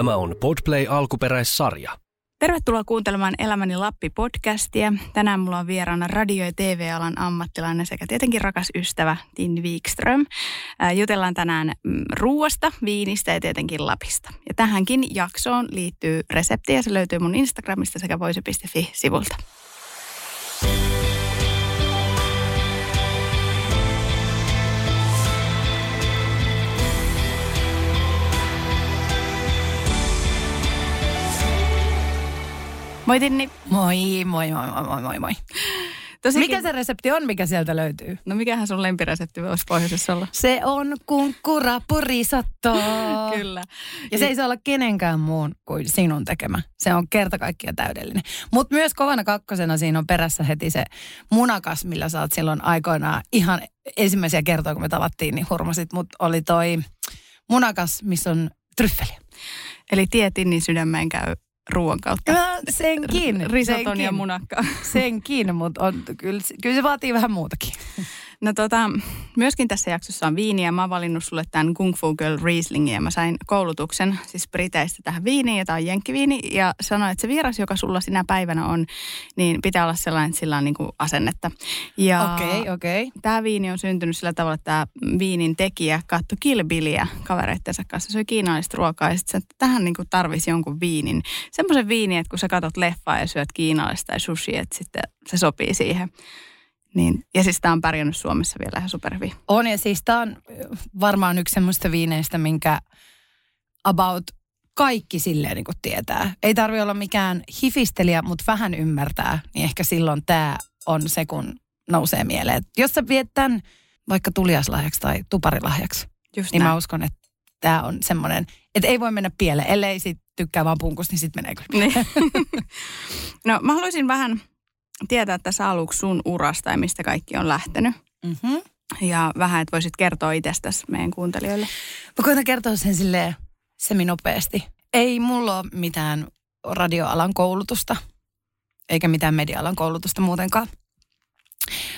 Tämä on Podplay alkuperäissarja. Tervetuloa kuuntelemaan Elämäni Lappi-podcastia. Tänään mulla on vieraana radio- ja TV-alan ammattilainen sekä tietenkin rakas ystävä Tin Wikström. Jutellaan tänään mm, ruuasta, viinistä ja tietenkin Lapista. Ja tähänkin jaksoon liittyy resepti ja se löytyy mun Instagramista sekä voise.fi-sivulta. Moi Tinni. Moi, moi, moi, moi, moi, moi, moi. Tosikin, Mikä se resepti on, mikä sieltä löytyy? No mikähän sun lempiresepti voisi pohjoisessa olla? Se on kunkkurapurisotto. Kyllä. Ja se ei saa olla kenenkään muun kuin sinun tekemä. Se on kerta kaikkiaan täydellinen. Mutta myös kovana kakkosena siinä on perässä heti se munakas, millä sä oot silloin aikoinaan ihan ensimmäisiä kertoja, kun me tavattiin, niin hurmasit. Mutta oli toi munakas, missä on tryffeli. Eli tie Tinnin sydämeen käy ruoan kautta. Ja senkin. Risoton senkin. ja munakka. Senkin, mutta on, kyllä, kyllä se vaatii vähän muutakin. No tota, myöskin tässä jaksossa on viiniä. Mä oon valinnut sulle tämän Kung Fu Girl Rieslingin ja mä sain koulutuksen siis Briteistä tähän viiniin ja tämä on jenkkiviini. Ja sanoin, että se vieras, joka sulla sinä päivänä on, niin pitää olla sellainen, että sillä on niin kuin asennetta. Ja Okei, okay, okei. Okay. Tämä viini on syntynyt sillä tavalla, että tämä viinin tekijä katsoi Kill Billiä kavereittensa kanssa. Se oli kiinalaista ruokaa ja sitten tähän niin tarvisi jonkun viinin. Semmoisen viinin, että kun sä katsot leffaa ja syöt kiinalaista tai sushi, että sitten se sopii siihen. Niin, ja siis tämä on pärjännyt Suomessa vielä ihan superhyvin. On ja siis tämä on varmaan yksi semmoista viineistä, minkä about kaikki silleen niin kuin tietää. Ei tarvi olla mikään hifistelijä, mutta vähän ymmärtää, niin ehkä silloin tämä on se, kun nousee mieleen. Et jos sä viet tämän vaikka tuliaslahjaksi tai tuparilahjaksi, Just niin näin. mä uskon, että tämä on semmoinen, että ei voi mennä pieleen. Ellei sit tykkää vaan punkusta, niin sitten menee kyllä Niin. no mä haluaisin vähän tietää tässä aluksi sun urasta ja mistä kaikki on lähtenyt. Mm-hmm. Ja vähän, että voisit kertoa itsestäsi meidän kuuntelijoille. Mä koitan kertoa sen silleen seminopeasti. Ei mulla ole mitään radioalan koulutusta, eikä mitään media-alan koulutusta muutenkaan.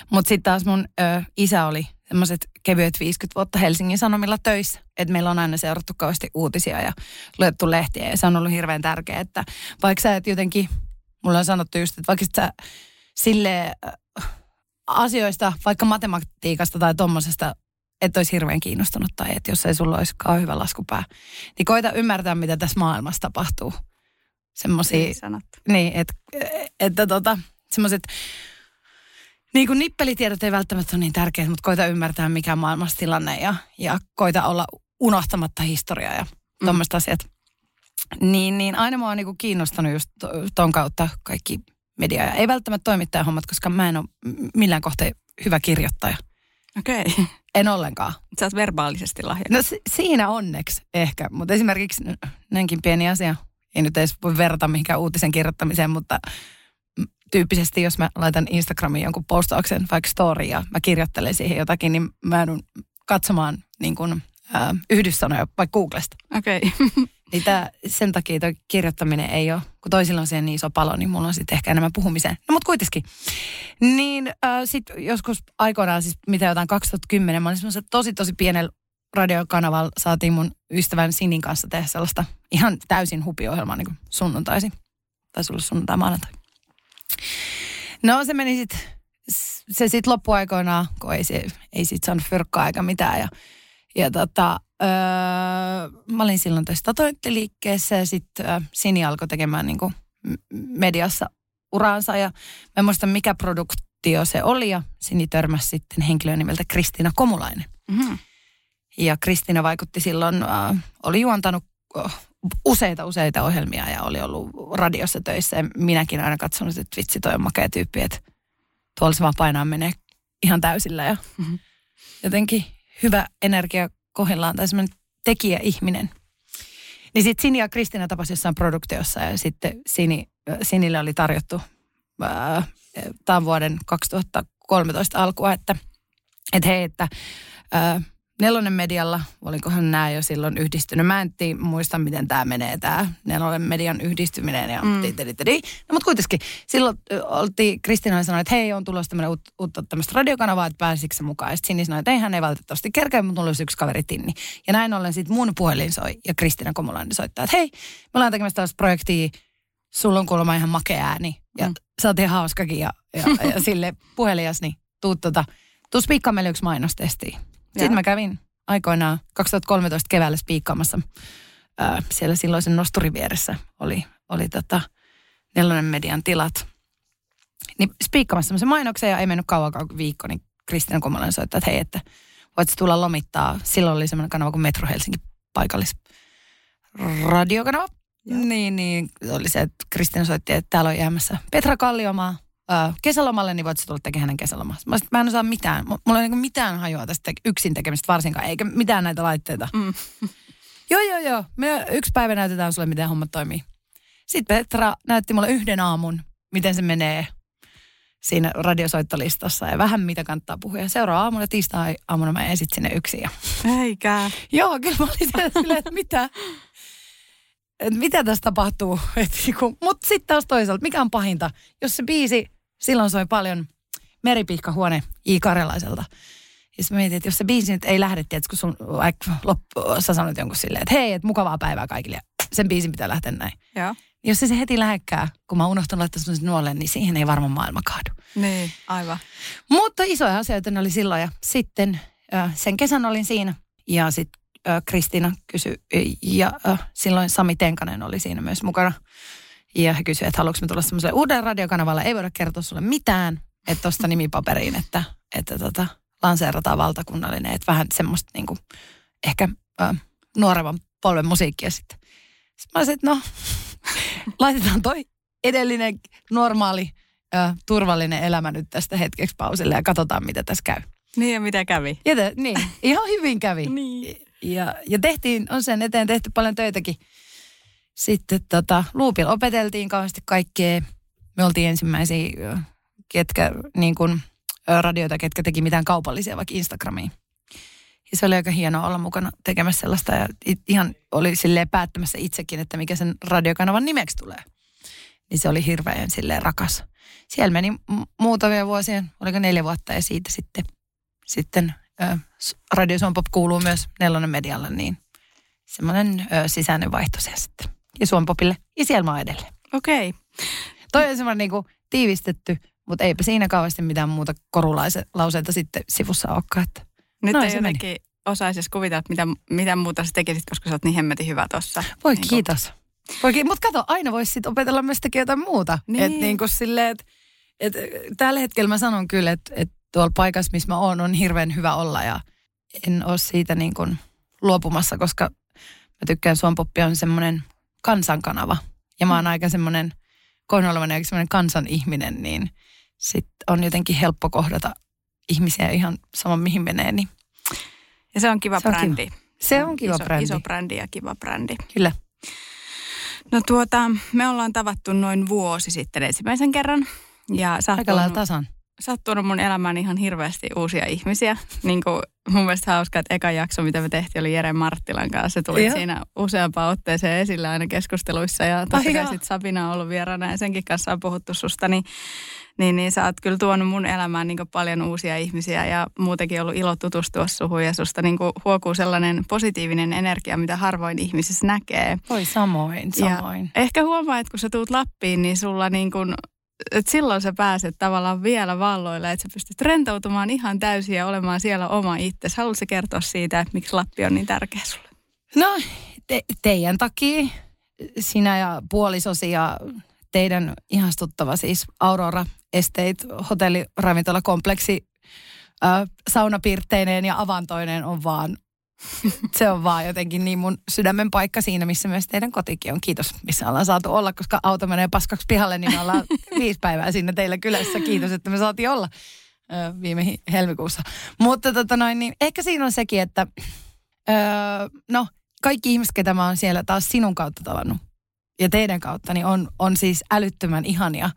Mutta sitten taas mun ö, isä oli semmoiset kevyet 50 vuotta Helsingin Sanomilla töissä. Että meillä on aina seurattu kauheasti uutisia ja luettu lehtiä. Ja se on ollut hirveän tärkeää, että vaikka sä et jotenkin, mulla on sanottu just, että vaikka sä sille asioista, vaikka matematiikasta tai tommosesta, et olisi hirveän kiinnostunut tai että jos ei sulla olisi kauhean hyvä laskupää, niin koita ymmärtää, mitä tässä maailmassa tapahtuu. Semmoisia Niin niin, et, että tota, semmoiset niin kuin nippelitiedot ei välttämättä ole niin tärkeät, mutta koita ymmärtää, mikä on maailmassa tilanne ja, ja koita olla unohtamatta historiaa ja Mm. tuommoiset asiat. Niin, niin aina mua on niin kuin kiinnostanut just to- ton kautta kaikki media. Ja ei välttämättä toimittajahommat, koska mä en ole millään kohtaa hyvä kirjoittaja. Okei. Okay. En ollenkaan. Sä oot verbaalisesti lahjakas. No si- siinä onneksi ehkä, mutta esimerkiksi näinkin pieni asia, ei nyt edes voi verrata mihinkään uutisen kirjoittamiseen, mutta tyyppisesti jos mä laitan Instagramiin jonkun postauksen, vaikka story ja mä kirjoittelen siihen jotakin, niin mä joudun katsomaan niin kuin, ää, yhdyssanoja vaikka Googlesta. Okei. Okay. Niin tää, sen takia toi kirjoittaminen ei ole, kun toisilla on siihen niin iso palo, niin mulla on sitten ehkä enemmän puhumiseen. No mutta kuitenkin. Niin äh, sitten joskus aikoinaan, siis mitä jotain 2010, mä olin semmoisella tosi tosi pienellä radiokanavalla, saatiin mun ystävän Sinin kanssa tehdä sellaista ihan täysin hupiohjelmaa niin kuin sunnuntaisin. Taisi olla sunnuntai maanantai. No se meni sitten, se sitten loppuaikoinaan, kun ei, se, ei sit saanut fyrkkaa eikä mitään. Ja, ja tota, öö, mä olin silloin tässä tatointtiliikkeessä ja sitten öö, Sini alkoi tekemään niin kuin mediassa uraansa. Ja mä en muista mikä produktio se oli ja Sini törmäsi sitten henkilön nimeltä Kristiina Komulainen. Mm-hmm. Ja Kristiina vaikutti silloin, äh, oli juontanut äh, useita useita ohjelmia ja oli ollut radiossa töissä. Ja minäkin aina katsonut, että vitsi toi on makea tyyppi, että tuolla se vaan painaa menee ihan täysillä. Ja Mhm. jotenkin hyvä energia kohdillaan tai semmoinen tekijäihminen. Niin sitten Sini ja Kristina tapasi jossain produktiossa ja sitten Sini, Sinille oli tarjottu ää, tämän vuoden 2013 alkua, että, että hei, että ää, Nelonen medialla, olikohan nämä jo silloin yhdistynyt. Mä en tii, muista, miten tämä menee, tämä Nelonen median yhdistyminen. Ja mm. No, mutta kuitenkin, silloin oltiin, Kristina sanoi, että hei, on tulossa tämmöinen uut, uutta tämmöistä radiokanavaa, että pääsikö se mukaan. Ja sitten Sini sanoi, että ei hän ei valitettavasti kerkeä, mutta mulla olisi yksi kaveri Tinni. Ja näin ollen sitten mun puhelin soi ja Kristina Komolainen soittaa, että hei, me ollaan tekemässä tällaista projektia, sulla on kuulemma ihan makea ääni. Ja mm. sä oot ihan hauskakin ja, ja, ja sille puhelias, niin tuu tota, tuu spiikkaa meille yksi mainostesti. Sitten mä kävin aikoinaan 2013 keväällä spiikkaamassa ää, siellä silloisen nosturin vieressä oli, oli tota Nelonen median tilat. Niin spiikkaamassa semmoisen mainoksen ja ei mennyt kauankaan viikko, niin Kristian Kumalainen soittaa, että hei, että voit tulla lomittaa. Silloin oli semmoinen kanava kuin Metro Helsinki paikallis radiokanava. Niin, niin oli se, että Kristiina soitti, että täällä on jäämässä Petra Kalliomaa kesälomalle, niin voit tulla tekemään hänen kesälomaa. Mä, sit, mä en osaa mitään. Mulla ei niin mitään hajua tästä yksin tekemistä varsinkaan, eikä mitään näitä laitteita. Mm. joo, joo, joo. Me yksi päivä näytetään sulle, miten homma toimii. Sitten Petra näytti mulle yhden aamun, miten se menee siinä radiosoittolistassa ja vähän mitä kannattaa puhua. Ja seuraava aamuna, tiistai aamuna mä esit sinne yksin. Ja... Eikä. Joo, kyllä mä olin silleen, että mitä, että mitä tässä tapahtuu. Niinku, Mutta sitten taas toisaalta, mikä on pahinta, jos se biisi silloin soi paljon meripihkahuone I. Karelaiselta. Ja sitten mietin, että jos se biisi nyt ei lähde, että kun sun vaikka loppu, sä sanot jonkun silleen, että hei, että mukavaa päivää kaikille. Sen biisin pitää lähteä näin. Joo. Jos se, se heti lähekkää, kun mä unohtan laittaa semmoisen nuolen, niin siihen ei varmaan maailma kaadu. Niin, aivan. Mutta isoja asioita ne oli silloin ja sitten sen kesän olin siinä ja sitten Kristiina kysyi ja silloin Sami Tenkanen oli siinä myös mukana. Ja he kysyivät, että haluatko me tulla semmoiselle uuden radiokanavalle. Ei voida kertoa sulle mitään, että tuosta nimipaperiin, että, että tota, lanseerataan valtakunnallinen. Että vähän semmoista niin kuin, ehkä äh, nuorevan polven musiikkia sitten. Sitten mä olisin, että no, laitetaan toi edellinen normaali äh, turvallinen elämä nyt tästä hetkeksi pausille ja katsotaan, mitä tässä käy. Niin ja mitä kävi? Ja te, niin, ihan hyvin kävi. niin. Ja, ja tehtiin, on sen eteen tehty paljon töitäkin sitten tota, Luupilla opeteltiin kauheasti kaikkea. Me oltiin ensimmäisiä, ketkä niin kuin, radioita, ketkä teki mitään kaupallisia vaikka Instagramiin. Ja se oli aika hienoa olla mukana tekemässä sellaista ja ihan oli silleen päättämässä itsekin, että mikä sen radiokanavan nimeksi tulee. Niin se oli hirveän silleen rakas. Siellä meni muutamia vuosia, oliko neljä vuotta ja siitä sitten, sitten Radio Pop kuuluu myös Nelonen medialle, niin semmoinen sisäinen vaihto sitten ja Suompopille ja siellä mä edelleen. Okei. Okay. Toi on semmoinen niinku tiivistetty, mutta eipä siinä kauheasti mitään muuta korulauseita sitten sivussa olekaan. Että Nyt ei jotenkin osaisi kuvitella, että mitä, mitä muuta sä tekisit, koska sä oot niin hemmetin hyvä tossa. Voi niin kiitos. Voi, mutta kato, aina voisi sitten opetella myös tekemään jotain muuta. Niin. Että niin kuin silleen, että et, tällä hetkellä mä sanon kyllä, että et tuolla paikassa, missä mä oon, on hirveän hyvä olla ja en ole siitä niin kuin luopumassa, koska mä tykkään Suompoppi on semmoinen kansankanava. Ja mä oon mm. aika semmoinen, koin olevan semmoinen kansan ihminen, niin sit on jotenkin helppo kohdata ihmisiä ihan sama mihin menee. Niin ja se on kiva se brändi. On kiva. Se on kiva iso, brändi. Iso brändi ja kiva brändi. Kyllä. No tuota, me ollaan tavattu noin vuosi sitten ensimmäisen kerran. Ja Aika lailla tasan sä oot tuonut mun elämään ihan hirveästi uusia ihmisiä. Niin kuin mun mielestä hauska, että eka jakso, mitä me tehtiin, oli Jere Marttilan kanssa. Se tuli Joo. siinä useampaan otteeseen esillä aina keskusteluissa. Ja totta kai sitten Sabina on ollut vieraana ja senkin kanssa on puhuttu susta. Niin, niin, niin sä oot kyllä tuonut mun elämään niin paljon uusia ihmisiä ja muutenkin ollut ilo tutustua suhun. Ja susta niin huokuu sellainen positiivinen energia, mitä harvoin ihmisissä näkee. Voi samoin, samoin. Ja ehkä huomaa, että kun sä tuut Lappiin, niin sulla niin kuin että silloin sä pääset tavallaan vielä valloille, että sä pystyt rentoutumaan ihan täysin ja olemaan siellä oma itse. Haluatko kertoa siitä, että miksi Lappi on niin tärkeä sulle? No, te, teidän takia, sinä ja puolisosi ja teidän ihastuttava siis Aurora Estate hotelliravintolakompleksi äh, saunapirtteineen ja avantoineen on vaan se on vaan jotenkin niin mun sydämen paikka siinä, missä myös teidän kotikin on. Kiitos, missä ollaan saatu olla, koska auto menee paskaksi pihalle, niin me ollaan viisi päivää sinne teillä kylässä. Kiitos, että me saatiin olla ö, viime helmikuussa. Mutta tota noin, niin ehkä siinä on sekin, että ö, no kaikki ihmiset, ketä mä oon siellä taas sinun kautta tavannut ja teidän kautta, niin on, on siis älyttömän ihania.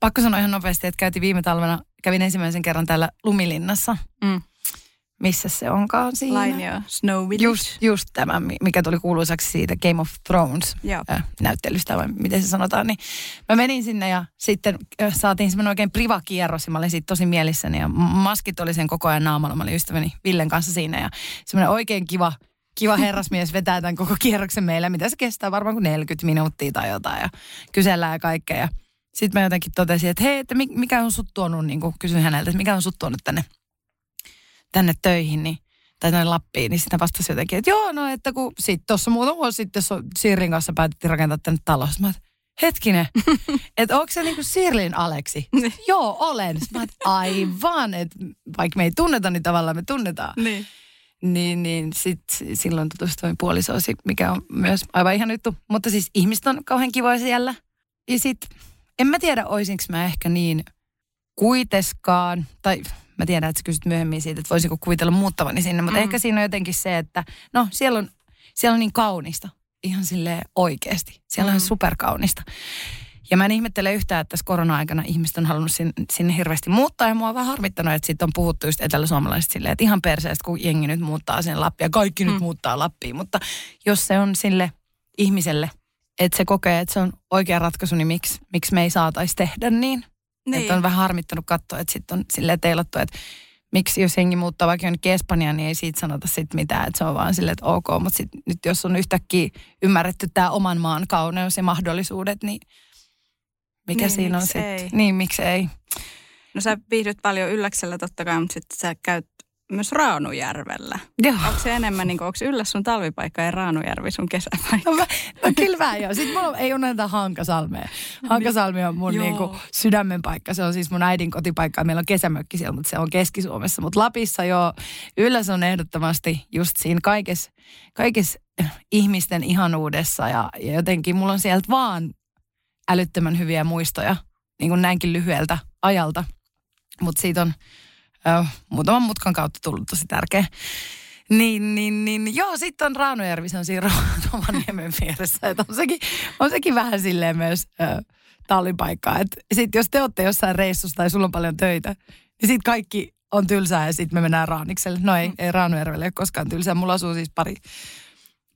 Pakko sanoa ihan nopeasti, että käytiin viime talvena, kävin ensimmäisen kerran täällä Lumilinnassa. Mm. Missä se onkaan siinä? Lainio, Snow Village. Just, just tämä, mi- mikä tuli kuuluisaksi siitä Game of Thrones Joo. äh, näyttelystä, vai miten se sanotaan. Niin mä menin sinne ja sitten äh, saatiin semmoinen oikein priva-kierros ja mä olin siitä tosi mielissäni. Ja maskit oli sen koko ajan naamalla. Mä olin ystäväni Villen kanssa siinä ja semmoinen oikein kiva, kiva herrasmies vetää tämän koko kierroksen meille. Mitä se kestää? Varmaan kuin 40 minuuttia tai jotain ja kysellään ja kaikkea. Ja sitten mä jotenkin totesin, että hei, että mi- mikä on sut tuonut, niin kuin kysyin häneltä, että mikä on sut tuonut tänne, tänne töihin, niin tai tänne Lappiin, niin sitten vastasi jotenkin, että joo, no että kun sitten tuossa muutama vuosi sitten so, Sirlin kanssa päätettiin rakentaa tänne talo. Sitten mä hetkinen, että onko se niinku Sirlin Aleksi? Niin. joo, olen. Sitten mä oot, aivan, että vaikka me ei tunneta, niin tavallaan me tunnetaan. Niin. Niin, niin sit silloin tutustuin puolisoosi, mikä on myös aivan ihan juttu. Mutta siis ihmiset on kauhean kivoja siellä. Ja sit, en mä tiedä, oisinko mä ehkä niin kuiteskaan, tai mä tiedän, että sä kysyt myöhemmin siitä, että voisinko kuvitella muuttavani sinne, mutta mm. ehkä siinä on jotenkin se, että no siellä on, siellä on niin kaunista, ihan sille oikeasti. Siellä on Mm. mm. superkaunista. Ja mä en ihmettele yhtään, että tässä korona-aikana ihmiset on halunnut sinne, sinne hirveästi muuttaa. Ja mua on vähän harmittanut, että siitä on puhuttu just eteläsuomalaiset silleen, että ihan perseestä, kun jengi nyt muuttaa sen Lappiin. Ja kaikki mm. nyt muuttaa Lappiin. Mutta jos se on sille ihmiselle, että se kokee, että se on oikea ratkaisu, niin miksi, miksi me ei saataisi tehdä niin? Niin. Että on vähän harmittanut katsoa, että sitten on silleen teilattu, että miksi jos jengi muuttaa vaikka jonnekin Espanjaan, niin ei siitä sanota sit mitään, että se on vaan silleen, että ok, mutta sit, nyt jos on yhtäkkiä ymmärretty tämä oman maan kauneus ja mahdollisuudet, niin mikä Niin, siinä on sitten? Niin, miksi ei? No sä viihdyt paljon Ylläksellä totta kai, mutta sitten sä käyt myös Raanujärvellä. Joo. Onko se enemmän, niin onko Ylläs sun talvipaikka ja Raanujärvi sun kesäpaikka? No, mä, no kyllä vähän joo. Sitten mulla ei unohda Hankasalmea. Hankasalmi on mun Joo. niinku sydämen paikka. Se on siis mun äidin kotipaikka. Meillä on kesämökki siellä, mutta se on Keski-Suomessa. Mutta Lapissa joo, Ylläs on ehdottomasti just siinä kaikessa kaikes ihmisten ihanuudessa. Ja, ja jotenkin mulla on sieltä vaan älyttömän hyviä muistoja, niin kuin näinkin lyhyeltä ajalta. Mutta siitä on ö, muutaman mutkan kautta tullut tosi tärkeä. Niin, niin, niin. Joo, sitten on Raunojärvi, se on siinä Ro- Rovaniemen vieressä. Että on, sekin, on sekin vähän silleen myös ö, tallipaikkaa. Sitten jos te olette jossain reissussa tai sulla on paljon töitä, niin sitten kaikki on tylsää ja sitten me mennään Raanikselle. No ei, ei Raunojärvelle ole koskaan tylsää. Mulla asuu siis pari,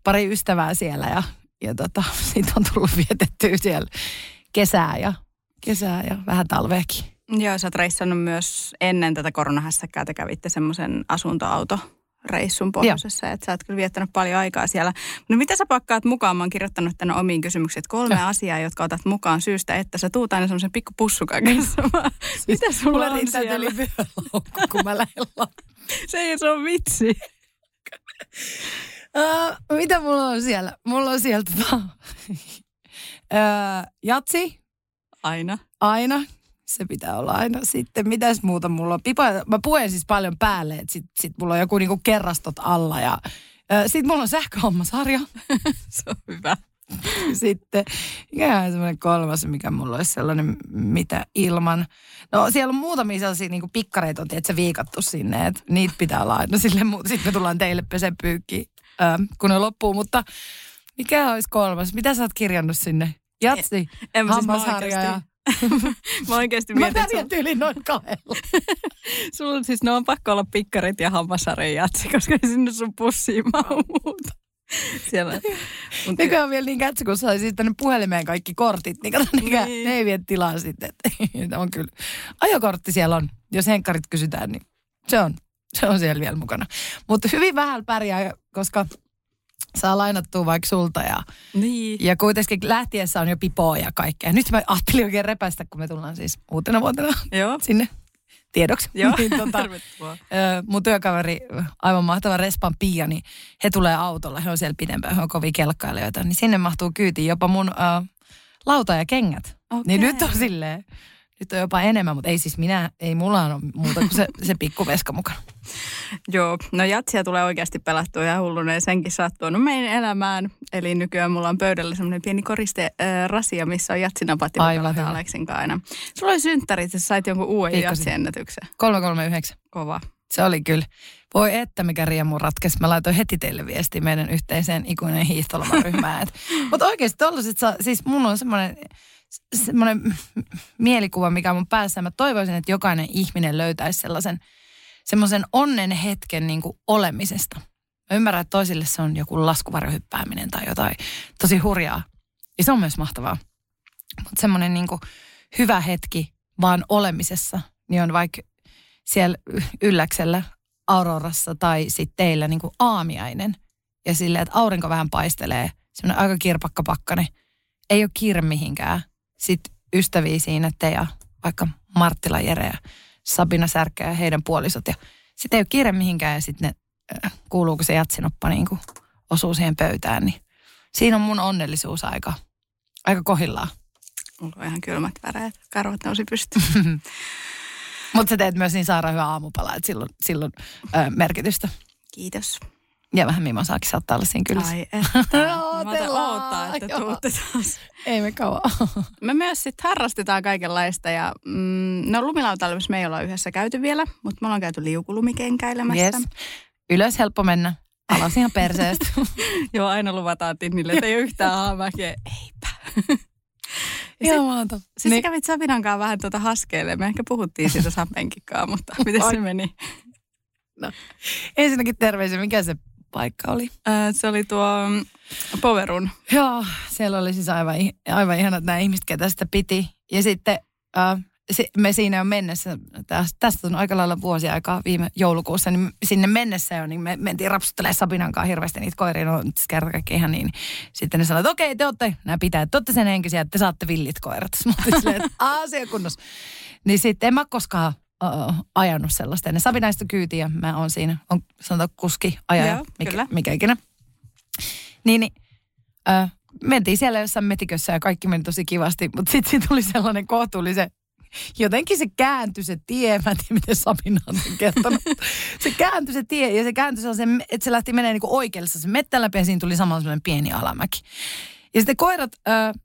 pari ystävää siellä ja, ja tota, siitä on tullut vietettyä siellä kesää ja, kesää ja vähän talveekin. Joo, sä oot reissannut myös ennen tätä koronahässäkkää, te kävitte semmoisen asuntoauto reissun pohjoisessa, että sä oot kyllä viettänyt paljon aikaa siellä. No mitä sä pakkaat mukaan? Mä oon kirjoittanut tänne omiin kysymyksiin, että kolme Joo. asiaa, jotka otat mukaan syystä, että sä tuut aina semmoisen pikku pussukan kanssa. mitä sulla Mulla on siellä? kun mä lähden. Se ei se on vitsi. Uh, mitä mulla on siellä? Mulla on siellä tota, uh, jatsi, Aina. aina. Se pitää olla aina. Sitten mitäs muuta mulla on? Pipa, mä puen siis paljon päälle, että sit, sit mulla on joku niinku kerrastot alla ja sitten mulla on sähköhommasarja. Se on hyvä. sitten mikä on semmoinen kolmas, mikä mulla olisi sellainen, mitä ilman. No siellä on muutamia sellaisia niinku pikkareita, on tiedätkö, viikattu sinne, että niitä pitää olla aina sille. Sitten me tullaan teille pesepyykkiin, ö, kun ne loppuu, mutta mikä olisi kolmas? Mitä sä oot kirjannut sinne? Jatsi, En mä siis hammasharja ja... mä oikeasti Mä mietin, että pärjään tyyliin noin kahdella. sulla, siis ne on pakko olla pikkarit ja hammasarjan jatsi, koska ei sinne sun pussiin mahu muuta. Siellä. Mut Nykyään on vielä niin kätsä, kun sai siis tänne puhelimeen kaikki kortit, niin kato, niin. Niin. ne ei vie tilaa sitten. On kyllä. Ajokortti siellä on, jos henkkarit kysytään, niin se on, se on siellä vielä mukana. Mutta hyvin vähän pärjää, koska saa lainattua vaikka sulta ja, Niin. ja kuitenkin lähtiessä on jo pipoa ja kaikkea. Nyt mä ajattelin oikein repäistä, kun me tullaan siis uutena vuotena Joo. sinne tiedoksi. Joo, niin, tota, tervetuloa. mun työkaveri, aivan mahtava Respan Pia, niin he tulee autolla, he on siellä pidempään, he on kovin kelkkailijoita, niin sinne mahtuu kyytiin jopa mun ö, lauta ja kengät. Okei. Niin nyt on silleen, nyt on jopa enemmän, mutta ei siis minä, ei mulla ole muuta kuin se, se pikkuveska mukana. Joo, no jatsia tulee oikeasti pelattua ja hulluneen senkin sä oot tuonut meidän elämään. Eli nykyään mulla on pöydällä semmoinen pieni koriste äh, rasia, missä on jatsinapatti. mä Aivan. Aleksin kanssa aina. Sulla oli synttärit, sä sait jonkun uuden jatsiennätyksen. 339. Kova. Se oli kyllä. Voi että mikä riemu ratkesi. Mä laitoin heti teille viesti meidän yhteiseen ikuinen hiihtolomaryhmään. Mutta oikeasti tollaset, siis mun on semmoinen semmoinen mielikuva, mikä on mun päässä. Mä toivoisin, että jokainen ihminen löytäisi sellaisen semmoisen onnen hetken niin kuin olemisesta. Mä ymmärrän, että toisille se on joku laskuvarjohyppääminen tai jotain tosi hurjaa. Ja se on myös mahtavaa. Mutta semmoinen niin hyvä hetki vaan olemisessa, niin on vaikka siellä ylläksellä Aurorassa tai sitten teillä niin aamiainen. Ja silleen, että aurinko vähän paistelee, semmoinen aika kirpakka pakkane. Ei ole kiire mihinkään. Sitten ystäviä siinä, te ja vaikka Marttila Jere ja Sabina Särkä ja heidän puolisot. Ja sitten ei ole kiire mihinkään ja sitten ne äh, kuuluuko se jatsinoppa niin kuin osuu siihen pöytään. Niin siinä on mun onnellisuus aika, aika kohillaan. Mulla on ihan kylmät väreet. Karvat nousi pystyyn. Mutta sä teet myös niin saara hyvää aamupalaa, että silloin, silloin ö, merkitystä. Kiitos. Ja vähän mimosaakin saattaa olla siinä kyllä. Ai että. Mä että tuutte taas. Ei me kauan. me myös sitten harrastetaan kaikenlaista ja mm, no lumilautalla me ei olla yhdessä käyty vielä, mutta me ollaan käyty liukulumikenkäilemässä. Yes. Ylös helppo mennä, alas ihan perseestä. Joo, aina luvataan Tinnille, että ei ole yhtään alamäkeä. Eipä. Maata. Siis niin. kävit Sabinan kanssa vähän tuota haskeille. Me ehkä puhuttiin siitä Sapenkikaan, mutta miten se meni? No. Ensinnäkin terveisiä. Mikä se paikka oli? Äh, se oli tuo Poverun. Joo, siellä oli siis aivan, aivan ihanat nämä ihmiset, ketä sitä piti. Ja sitten äh, me siinä jo mennessä, tästä on aika lailla vuosi aikaa viime joulukuussa, niin sinne mennessä jo, niin me mentiin rapsuttelemaan Sabinan kanssa hirveästi niitä koiria, no kerta kaikki ihan niin. Sitten ne sanoivat, että okei, te olette, nämä pitää, te olette sen henkisiä, että te saatte villit koirat. Mutta silleen, että asia kunnossa. Niin sitten en mä koskaan uh, ajanut sellaista. Ne Sabinaista kyytiä, mä oon siinä, on sanotaan kuski, ajaja, mikä, kyllä. mikä ikinä. Niin, niin uh, mentiin siellä jossain metikössä ja kaikki meni tosi kivasti, mutta sitten siitä tuli sellainen kohtuullisen jotenkin se kääntyi se tie, mä en tiedä miten Sabina on sen kertonut. se kääntyi se tie ja se kääntyi se, että se lähti menemään niin oikealle se mettä läpi ja siinä tuli samalla sellainen pieni alamäki. Ja sitten koirat,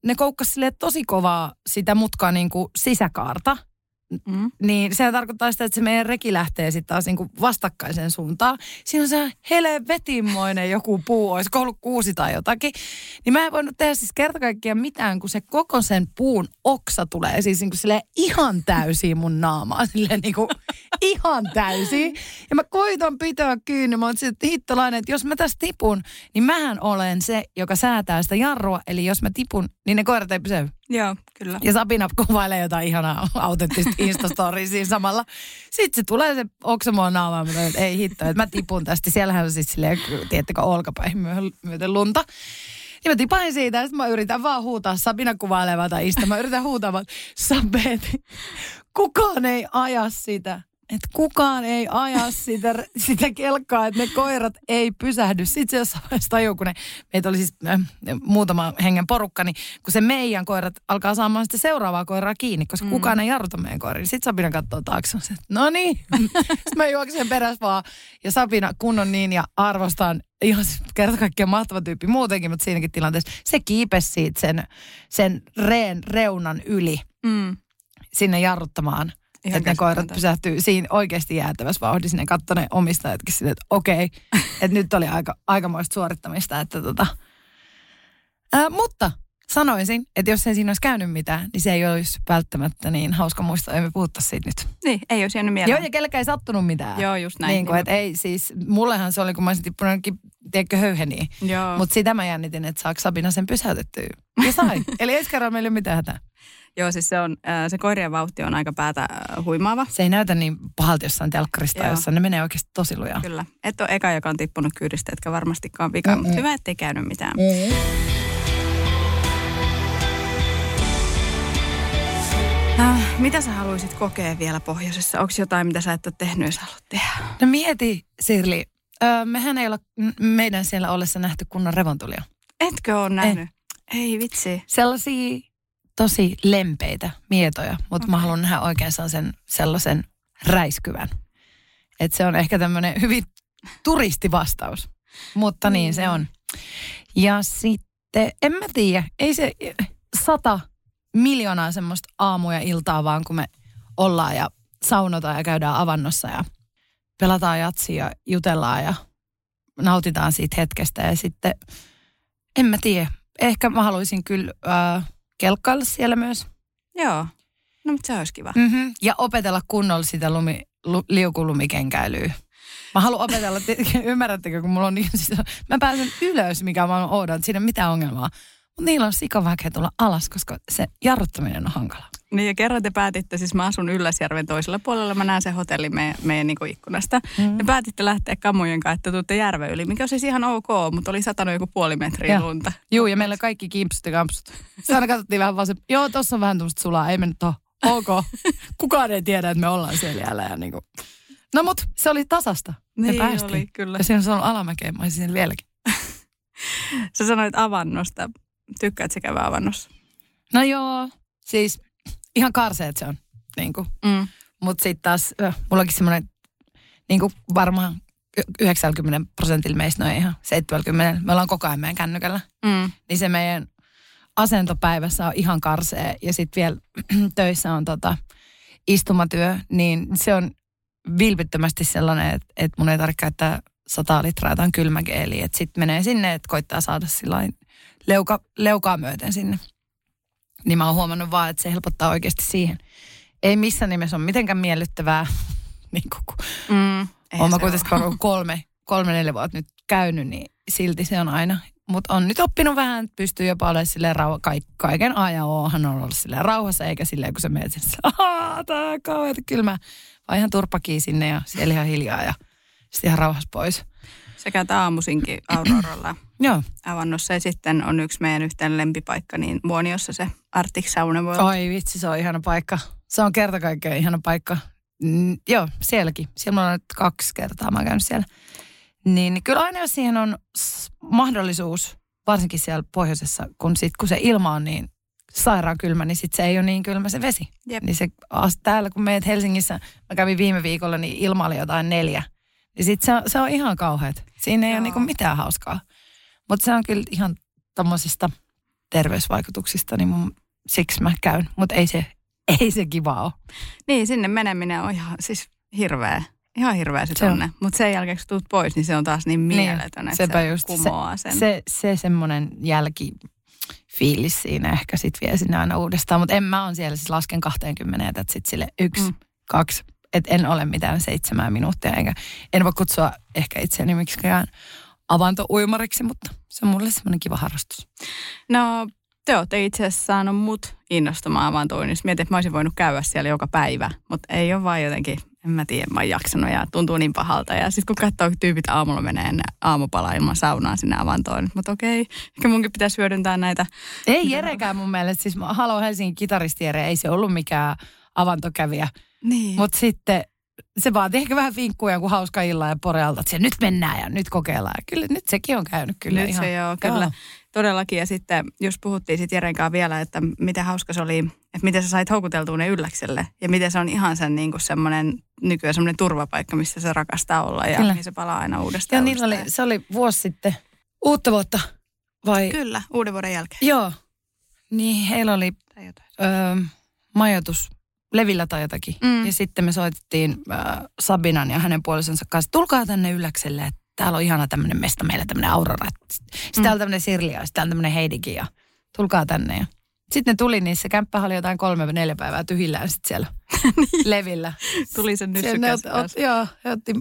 ne koukkasivat tosi kovaa sitä mutkaa niin kuin sisäkaarta – Mm. Niin se tarkoittaa sitä, että se meidän reki lähtee sitten taas niinku vastakkaiseen suuntaan. Siinä on se helvetinmoinen joku puu, olisi ollut kuusi tai jotakin. Niin mä en voinut tehdä siis kerta kaikkiaan mitään, kun se koko sen puun oksa tulee siis niinku ihan täysin mun naamaa. Silleen niinku ihan täysin. Ja mä koitan pitää kiinni. Mä oon hittolainen, että jos mä tästä tipun, niin mähän olen se, joka säätää sitä jarrua. Eli jos mä tipun, niin ne koirat ei pysäy. Joo, kyllä. Ja Sabina kuvailee jotain ihanaa autenttista Instastoria siinä samalla. Sitten se tulee se oksamoon naamaan, mutta että ei hitto, että mä tipun tästä. Siellähän on siis silleen, tiettäkö, olkapäin myöten lunta. Ja mä tipain siitä, ja mä yritän vaan huutaa Sabina kuvailevaa tai istä. Mä yritän huutaa, että Sabet, kukaan ei aja sitä että kukaan ei aja sitä, sitä kelkkaa, että ne koirat ei pysähdy. Sitten se jossain tajuu, kun ne, meitä oli siis äh, muutama hengen porukka, niin kun se meidän koirat alkaa saamaan sitten seuraavaa koiraa kiinni, koska mm. kukaan ei jarruta meidän koiria. Sitten Sabina katsoo taakse, että no niin. sitten mä juoksen perässä vaan. Ja Sabina kunnon niin ja arvostan ihan kerta kaikkiaan mahtava tyyppi muutenkin, mutta siinäkin tilanteessa se kiipesi siitä sen, sen reen reunan yli mm. sinne jarruttamaan Ihan että ne koirat pysähtyy siinä oikeasti jäätävässä vauhdissa. Ne katsoi ne omistajatkin sinne, että okei, että nyt oli aika, aikamoista suorittamista. Että tota. Ää, mutta sanoisin, että jos ei siinä olisi käynyt mitään, niin se ei olisi välttämättä niin hauska muistaa. Emme puhuttaa siitä nyt. Niin, ei olisi jäänyt mieleen. Joo, ja kellekään ei sattunut mitään. Joo, just näin. Niin kuin, että ei siis, mullehan se oli, kun mä olisin tippunut tiedätkö, höyheniä. Mutta sitä mä jännitin, että saako Sabina sen pysäytettyä. Ja sai. Eli ensi kerralla meillä ei ole mitään hätää. Joo, siis se, on, se koirien vauhti on aika päätä huimaava. Se ei näytä niin pahalta jossain telkkarista, Joo. jossa ne menee oikeasti tosi lujaa. Kyllä. Et ole eka, joka on tippunut kyydistä, etkä varmastikaan vika, mm-hmm. mutta hyvä, ettei käynyt mitään. Mm-hmm. Äh, mitä sä haluaisit kokea vielä pohjoisessa? Onko jotain, mitä sä et ole tehnyt, jos haluat tehdä? No mieti, Sirli. Öö, mehän ei olla meidän siellä ollessa nähty kunnon revontulia. Etkö ole nähnyt? En. Ei vitsi. Sellaisia tosi lempeitä mietoja, mutta okay. mä haluan nähdä oikein sellaisen, sellaisen räiskyvän. Että se on ehkä tämmöinen hyvin turistivastaus, mutta niin se on. Ja sitten, en mä tiedä, ei se sata miljoonaa semmoista aamuja iltaa vaan, kun me ollaan ja saunotaan ja käydään avannossa ja pelataan jatsia ja jutellaan ja nautitaan siitä hetkestä. Ja sitten, en mä tiedä, ehkä mä haluaisin kyllä äh, kelkkailla siellä myös. Joo. No, mutta se olisi kiva. Mm-hmm. Ja opetella kunnolla sitä lumi, lu, liukulumikenkäilyä. Mä haluan opetella, te- ymmärrättekö, kun mulla on niin, siis, mä pääsen ylös, mikä mä oon siinä ei mitään ongelmaa. Mutta niillä on sikavaikea tulla alas, koska se jarruttaminen on hankala. Niin ja kerran te päätitte, siis mä asun Ylläsjärven toisella puolella, mä näen sen hotelli meidän, meidän niin ikkunasta. Mm. Ja päätitte lähteä kamujen kanssa, että tuutte järven yli, mikä on siis ihan ok, mutta oli satanut joku puoli metriä Joo. lunta. Juu, ja meillä kaikki kimpsut ja kampsut. Sitten katsottiin vähän vaan se, joo, tossa on vähän tämmöistä sulaa, ei me nyt ole. Ok. Kukaan ei tiedä, että me ollaan siellä jäällä. Ja niin kuin. No mut se oli tasasta. Me Niin päästiin. oli, kyllä. Ja siinä on alamäkeä, mä olisin siellä vieläkin. Sä sanoit avannosta. Tykkäät käydä avannossa? No joo, siis ihan karseet se on. Niin kuin. Mm. Mutta sitten taas, mullakin semmoinen, niin kuin varmaan y- 90 prosentilla meistä, no ei ihan 70, me ollaan koko ajan meidän kännykällä. Mm. Niin se meidän asentopäivässä on ihan karsee ja sitten vielä töissä on tota istumatyö, niin se on vilpittömästi sellainen, että, että mun ei tarvitse käyttää 100 litraa jotain kylmägeeliä. Että sitten menee sinne, että koittaa saada sillain leuka, leukaa myöten sinne. Niin mä oon huomannut vaan, että se helpottaa oikeasti siihen. Ei missään nimessä ole mitenkään miellyttävää, niin kuin, Mm. Olen mä kuitenkin kolme, kolme, neljä vuotta nyt käynyt, niin silti se on aina. Mutta on nyt oppinut vähän, että pystyy jopa olemaan silleen rauha, kaik, kaiken ajan oohan on ollut silleen rauhassa, eikä silleen kun sä menet sinne, tää on kauheata kylmä. Vaan ihan turpakii sinne ja siellä ihan hiljaa ja sitten ihan rauhassa pois. Sä käyt aamusinkin Auroralla Joo. avannossa ja sitten on yksi meidän yhteen lempipaikka, niin Muoniossa se Arctic Sauna World. Oi vitsi, se on ihana paikka. Se on kerta kaikkiaan ihana paikka. Mm, joo, sielläkin. Siellä on nyt kaksi kertaa, mä oon käynyt siellä. Niin kyllä aina jos siihen on mahdollisuus, varsinkin siellä pohjoisessa, kun, sit, kun se ilma on niin sairaan kylmä, niin sit se ei ole niin kylmä se vesi. Jep. Niin se, täällä kun meet Helsingissä, mä kävin viime viikolla, niin ilma oli jotain neljä. Niin sit se, on- se on ihan kauheat. Siinä ei Joo. ole niinku mitään hauskaa. Mutta se on kyllä ihan tommosista terveysvaikutuksista, niin mun, siksi mä käyn. Mutta ei se, ei se kiva ole. Niin, sinne meneminen on ihan siis hirveä. Ihan hirveä se Se tunne. Mutta sen jälkeen, kun tuut pois, niin se on taas niin mieletön, että sepä se just. kumoaa sen. Se, se semmoinen jälkifiilis siinä ehkä sit vie sinne aina uudestaan. Mutta en mä on siellä siis lasken 20, että sit sille yksi, mm. kaksi. Et en ole mitään seitsemää minuuttia, enkä en voi kutsua ehkä itseäni miksikään avantouimariksi, mutta se on mulle semmoinen kiva harrastus. No, te olette itse asiassa saanut mut innostumaan avantoinnissa. Mietin, että mä olisin voinut käydä siellä joka päivä, mutta ei ole vaan jotenkin, en mä tiedä, mä oon jaksanut ja tuntuu niin pahalta. Ja sitten kun katsoo, kun tyypit aamulla menee ennen aamupalaa ilman saunaa sinne avantoon, mutta okei, ehkä munkin pitäisi hyödyntää näitä. Ei Jerekään mun mielestä, siis Halo Helsingin kitaristi Jere, ei se ollut mikään avantokävijä. Niin. Mutta sitten se vaati ehkä vähän vinkkuja kuin hauska illa ja porealta, että se nyt mennään ja nyt kokeillaan. Kyllä nyt sekin on käynyt kyllä Nyt ihan. se joo, kyllä. Todellakin. Ja sitten jos puhuttiin sitten Jeren kanssa vielä, että miten hauska se oli, että miten sä sait houkuteltua ne ylläkselle. Ja miten se on ihan sen niin kuin semmoinen nykyään semmoinen turvapaikka, missä se rakastaa olla ja Kyllä. mihin se palaa aina uudestaan. Ja niillä oli, se oli vuosi sitten uutta vuotta, vai? Kyllä, uuden vuoden jälkeen. Joo. Niin heillä oli öö, majoitus Levillä tai jotakin. Mm. Ja sitten me soitettiin öö, Sabinan ja hänen puolisonsa kanssa, tulkaa tänne Ylläkselle, että täällä on ihana tämmöinen mesta, meillä tämmöinen Aurora. Sitten täällä on tämmöinen Sirlia, sitten täällä on tämmöinen Heidikin ja tulkaa tänne. Ja sitten ne tuli, niin se kämppä oli jotain kolme neljä päivää tyhjillään sitten siellä Levillä. Tuli sen nyssykäs ot, ot, joo, he otti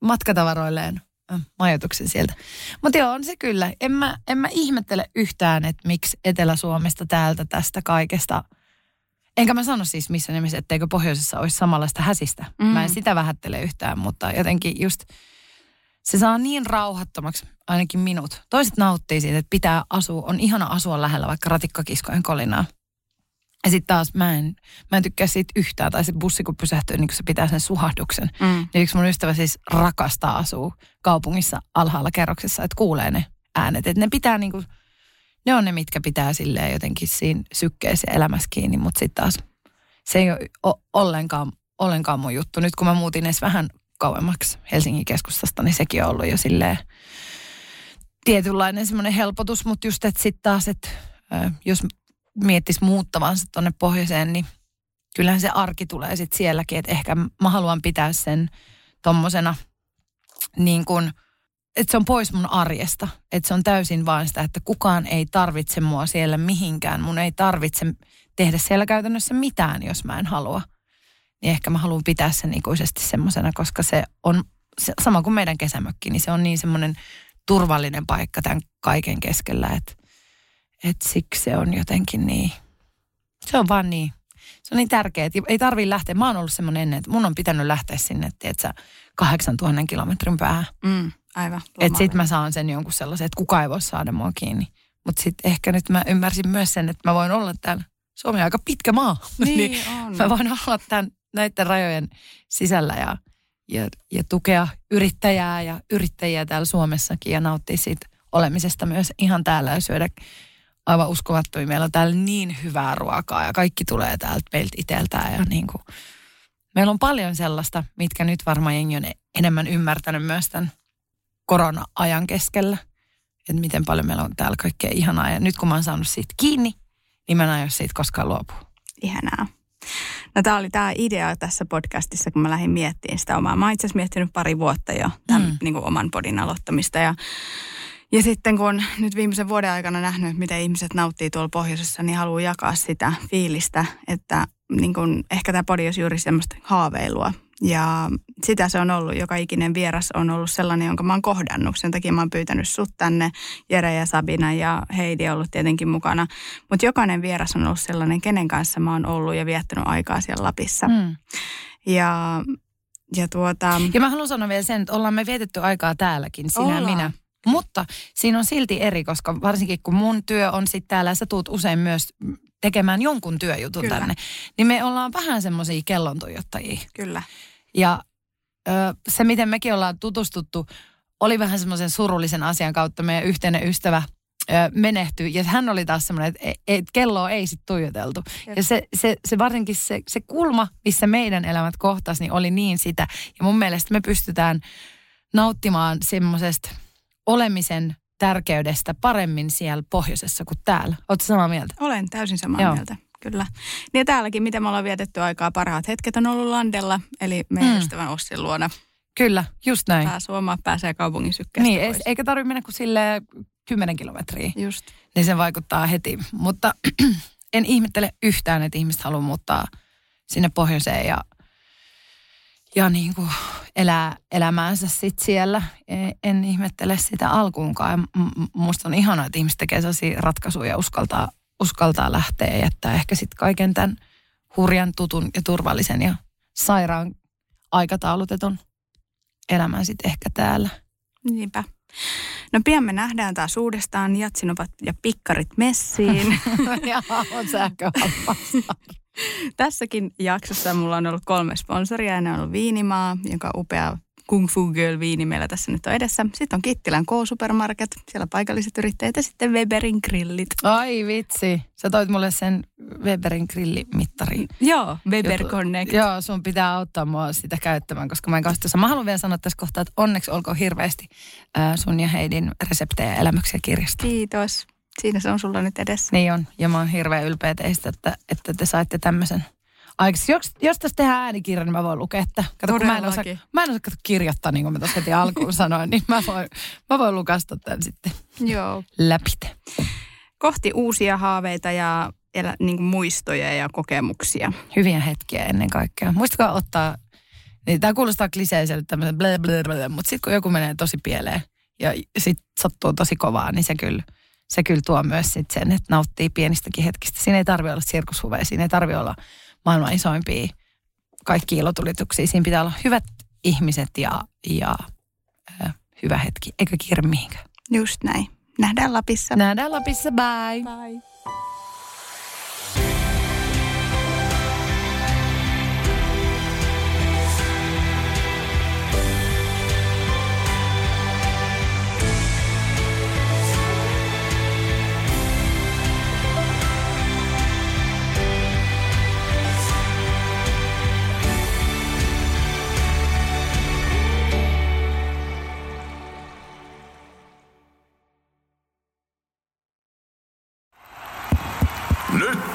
matkatavaroilleen äh, majoituksen sieltä. Mutta joo, on se kyllä. En mä, en mä ihmettele yhtään, että miksi Etelä-Suomesta täältä tästä kaikesta. Enkä mä sano siis missä nimessä, etteikö pohjoisessa olisi samanlaista häsistä. Mm. Mä en sitä vähättele yhtään, mutta jotenkin just se saa niin rauhattomaksi, ainakin minut. Toiset nauttii siitä, että pitää asua, on ihana asua lähellä vaikka ratikkakiskojen kolinaa. Ja sitten taas mä en, mä en tykkää siitä yhtään, tai se bussi kun pysähtyy, niin kun se pitää sen suhahduksen. Mm. Niin yksi mun ystävä siis rakastaa asua kaupungissa alhaalla kerroksessa, että kuulee ne äänet. Että ne pitää niinku, ne on ne, mitkä pitää silleen jotenkin siinä sykkeessä elämässä kiinni, mutta sitten taas se ei ole ollenkaan, ollenkaan mun juttu. Nyt kun mä muutin edes vähän kauemmaksi Helsingin keskustasta, niin sekin on ollut jo silleen tietynlainen semmoinen helpotus, mutta just, että sitten taas, että jos miettisi muuttavansa tuonne pohjoiseen, niin kyllähän se arki tulee sitten sielläkin, että ehkä mä haluan pitää sen tommosena niin kuin, että se on pois mun arjesta. Että se on täysin vain sitä, että kukaan ei tarvitse mua siellä mihinkään. Mun ei tarvitse tehdä siellä käytännössä mitään, jos mä en halua. Niin ehkä mä haluan pitää sen ikuisesti semmoisena, koska se on se, sama kuin meidän kesämökki, niin se on niin semmoinen turvallinen paikka tämän kaiken keskellä, että, että siksi se on jotenkin niin, se on vaan niin, se on niin tärkeää, että ei tarvii lähteä. Mä oon ollut semmoinen ennen, että mun on pitänyt lähteä sinne, että 8000 kilometrin päähän. Mm, aivan. Että sit mä saan sen jonkun sellaisen, että kukaan ei voi saada mua kiinni. Mutta sitten ehkä nyt mä ymmärsin myös sen, että mä voin olla täällä. Suomi on aika pitkä maa. Niin, niin on. Mä voin olla tämän, näiden rajojen sisällä ja, ja, ja tukea yrittäjää ja yrittäjiä täällä Suomessakin ja nauttia siitä olemisesta myös ihan täällä ja syödä aivan uskomattomia. Meillä on täällä niin hyvää ruokaa ja kaikki tulee täältä meiltä itseltään ja niin kuin, meillä on paljon sellaista, mitkä nyt varmaan jengi on enemmän ymmärtänyt myös tämän korona-ajan keskellä. Että miten paljon meillä on täällä kaikkea ihanaa. Ja nyt kun mä oon saanut siitä kiinni, niin mä en aio siitä koskaan luopua. Ihanaa. No tämä oli tämä idea tässä podcastissa, kun mä lähdin miettimään sitä omaa. Mä oon itse asiassa miettinyt pari vuotta jo tämän mm. niin kuin oman podin aloittamista ja ja sitten kun nyt viimeisen vuoden aikana nähnyt, että miten ihmiset nauttii tuolla pohjoisessa, niin haluan jakaa sitä fiilistä, että niin kun, ehkä tämä podi olisi juuri semmoista haaveilua. Ja sitä se on ollut. Joka ikinen vieras on ollut sellainen, jonka mä oon kohdannut. Sen takia mä oon pyytänyt sut tänne, Jere ja Sabina ja Heidi on ollut tietenkin mukana. Mutta jokainen vieras on ollut sellainen, kenen kanssa mä oon ollut ja viettänyt aikaa siellä Lapissa. Mm. Ja, ja, tuota... ja mä haluan sanoa vielä sen, että ollaan me vietetty aikaa täälläkin, sinä ollaan. minä. Mutta siinä on silti eri, koska varsinkin kun mun työ on sitten täällä ja sä tuut usein myös tekemään jonkun työjutun Kyllä. tänne, niin me ollaan vähän semmoisia kellontuijottajia. Kyllä. Ja se, miten mekin ollaan tutustuttu, oli vähän semmoisen surullisen asian kautta meidän yhteinen ystävä menehtyi. Ja hän oli taas semmoinen, että et, kelloa ei sitten tuijoteltu. Ja se, se, se varsinkin se, se kulma, missä meidän elämät kohtas, niin oli niin sitä. Ja mun mielestä me pystytään nauttimaan semmoisesta olemisen tärkeydestä paremmin siellä pohjoisessa kuin täällä. Oletko samaa mieltä? Olen täysin samaa Joo. mieltä, kyllä. Niin ja täälläkin, miten me ollaan vietetty aikaa, parhaat hetket on ollut Landella, eli meidän mm. ystävän Ossin luona. Kyllä, just näin. Pääsee Suoma pääsee kaupungin sykkeestä Niin, pois. eikä tarvitse mennä kuin sille 10 kilometriä. Just. Niin se vaikuttaa heti. Mutta en ihmettele yhtään, että ihmiset haluaa muuttaa sinne pohjoiseen ja ja niin kuin elää elämäänsä sit siellä. E, en ihmettele sitä alkuunkaan. Musta on ihanaa, että ihmiset tekee sellaisia ratkaisuja ja uskaltaa, uskaltaa lähteä ja jättää ehkä sitten kaiken tämän hurjan, tutun ja turvallisen ja sairaan aikataulutetun elämän sitten ehkä täällä. Niinpä. No pian me nähdään taas uudestaan jatsinopat ja pikkarit messiin. ja on. Tässäkin jaksossa mulla on ollut kolme sponsoria ja ne on ollut Viinimaa, jonka upea Kung Fu Girl viini meillä tässä nyt on edessä. Sitten on Kittilän K-Supermarket, siellä paikalliset yrittäjät ja sitten Weberin grillit. Ai vitsi, sä toit mulle sen Weberin grillimittari. Joo, Weber Jutu. Connect. Joo, sun pitää auttaa mua sitä käyttämään, koska mä en kanssa Mä haluan vielä sanoa tässä kohtaa, että onneksi olkoon hirveästi äh, sun ja Heidin reseptejä ja elämyksiä kirjasta. Kiitos. Siinä se on sulla nyt edessä. Niin on, ja mä oon hirveän ylpeä teistä, että, että te saitte tämmöisen aikaisesti. Jos, jos tässä tehdään äänikirja, niin mä voin lukea, että kato, kun mä en osaa, mä en osaa kato, kirjoittaa, niin kuin mä tuossa heti alkuun sanoin, niin mä voin, mä voin lukasta tämän sitten Joo. läpite. Kohti uusia haaveita ja elä, niin kuin muistoja ja kokemuksia. Hyviä hetkiä ennen kaikkea. Muistakaa ottaa, niin tämä kuulostaa kliseiselle tämmöisen blä, blä, blä, mutta sitten kun joku menee tosi pieleen ja sitten sattuu tosi kovaa, niin se kyllä – se kyllä tuo myös sit sen, että nauttii pienistäkin hetkistä. Siinä ei tarvitse olla sirkushuveja, siinä ei tarvitse olla maailman isoimpia kaikki ilotulituksia. Siinä pitää olla hyvät ihmiset ja, ja äh, hyvä hetki, eikä kiire mihinkään. Just näin. Nähdään Lapissa. Nähdään Lapissa, bye. Bye.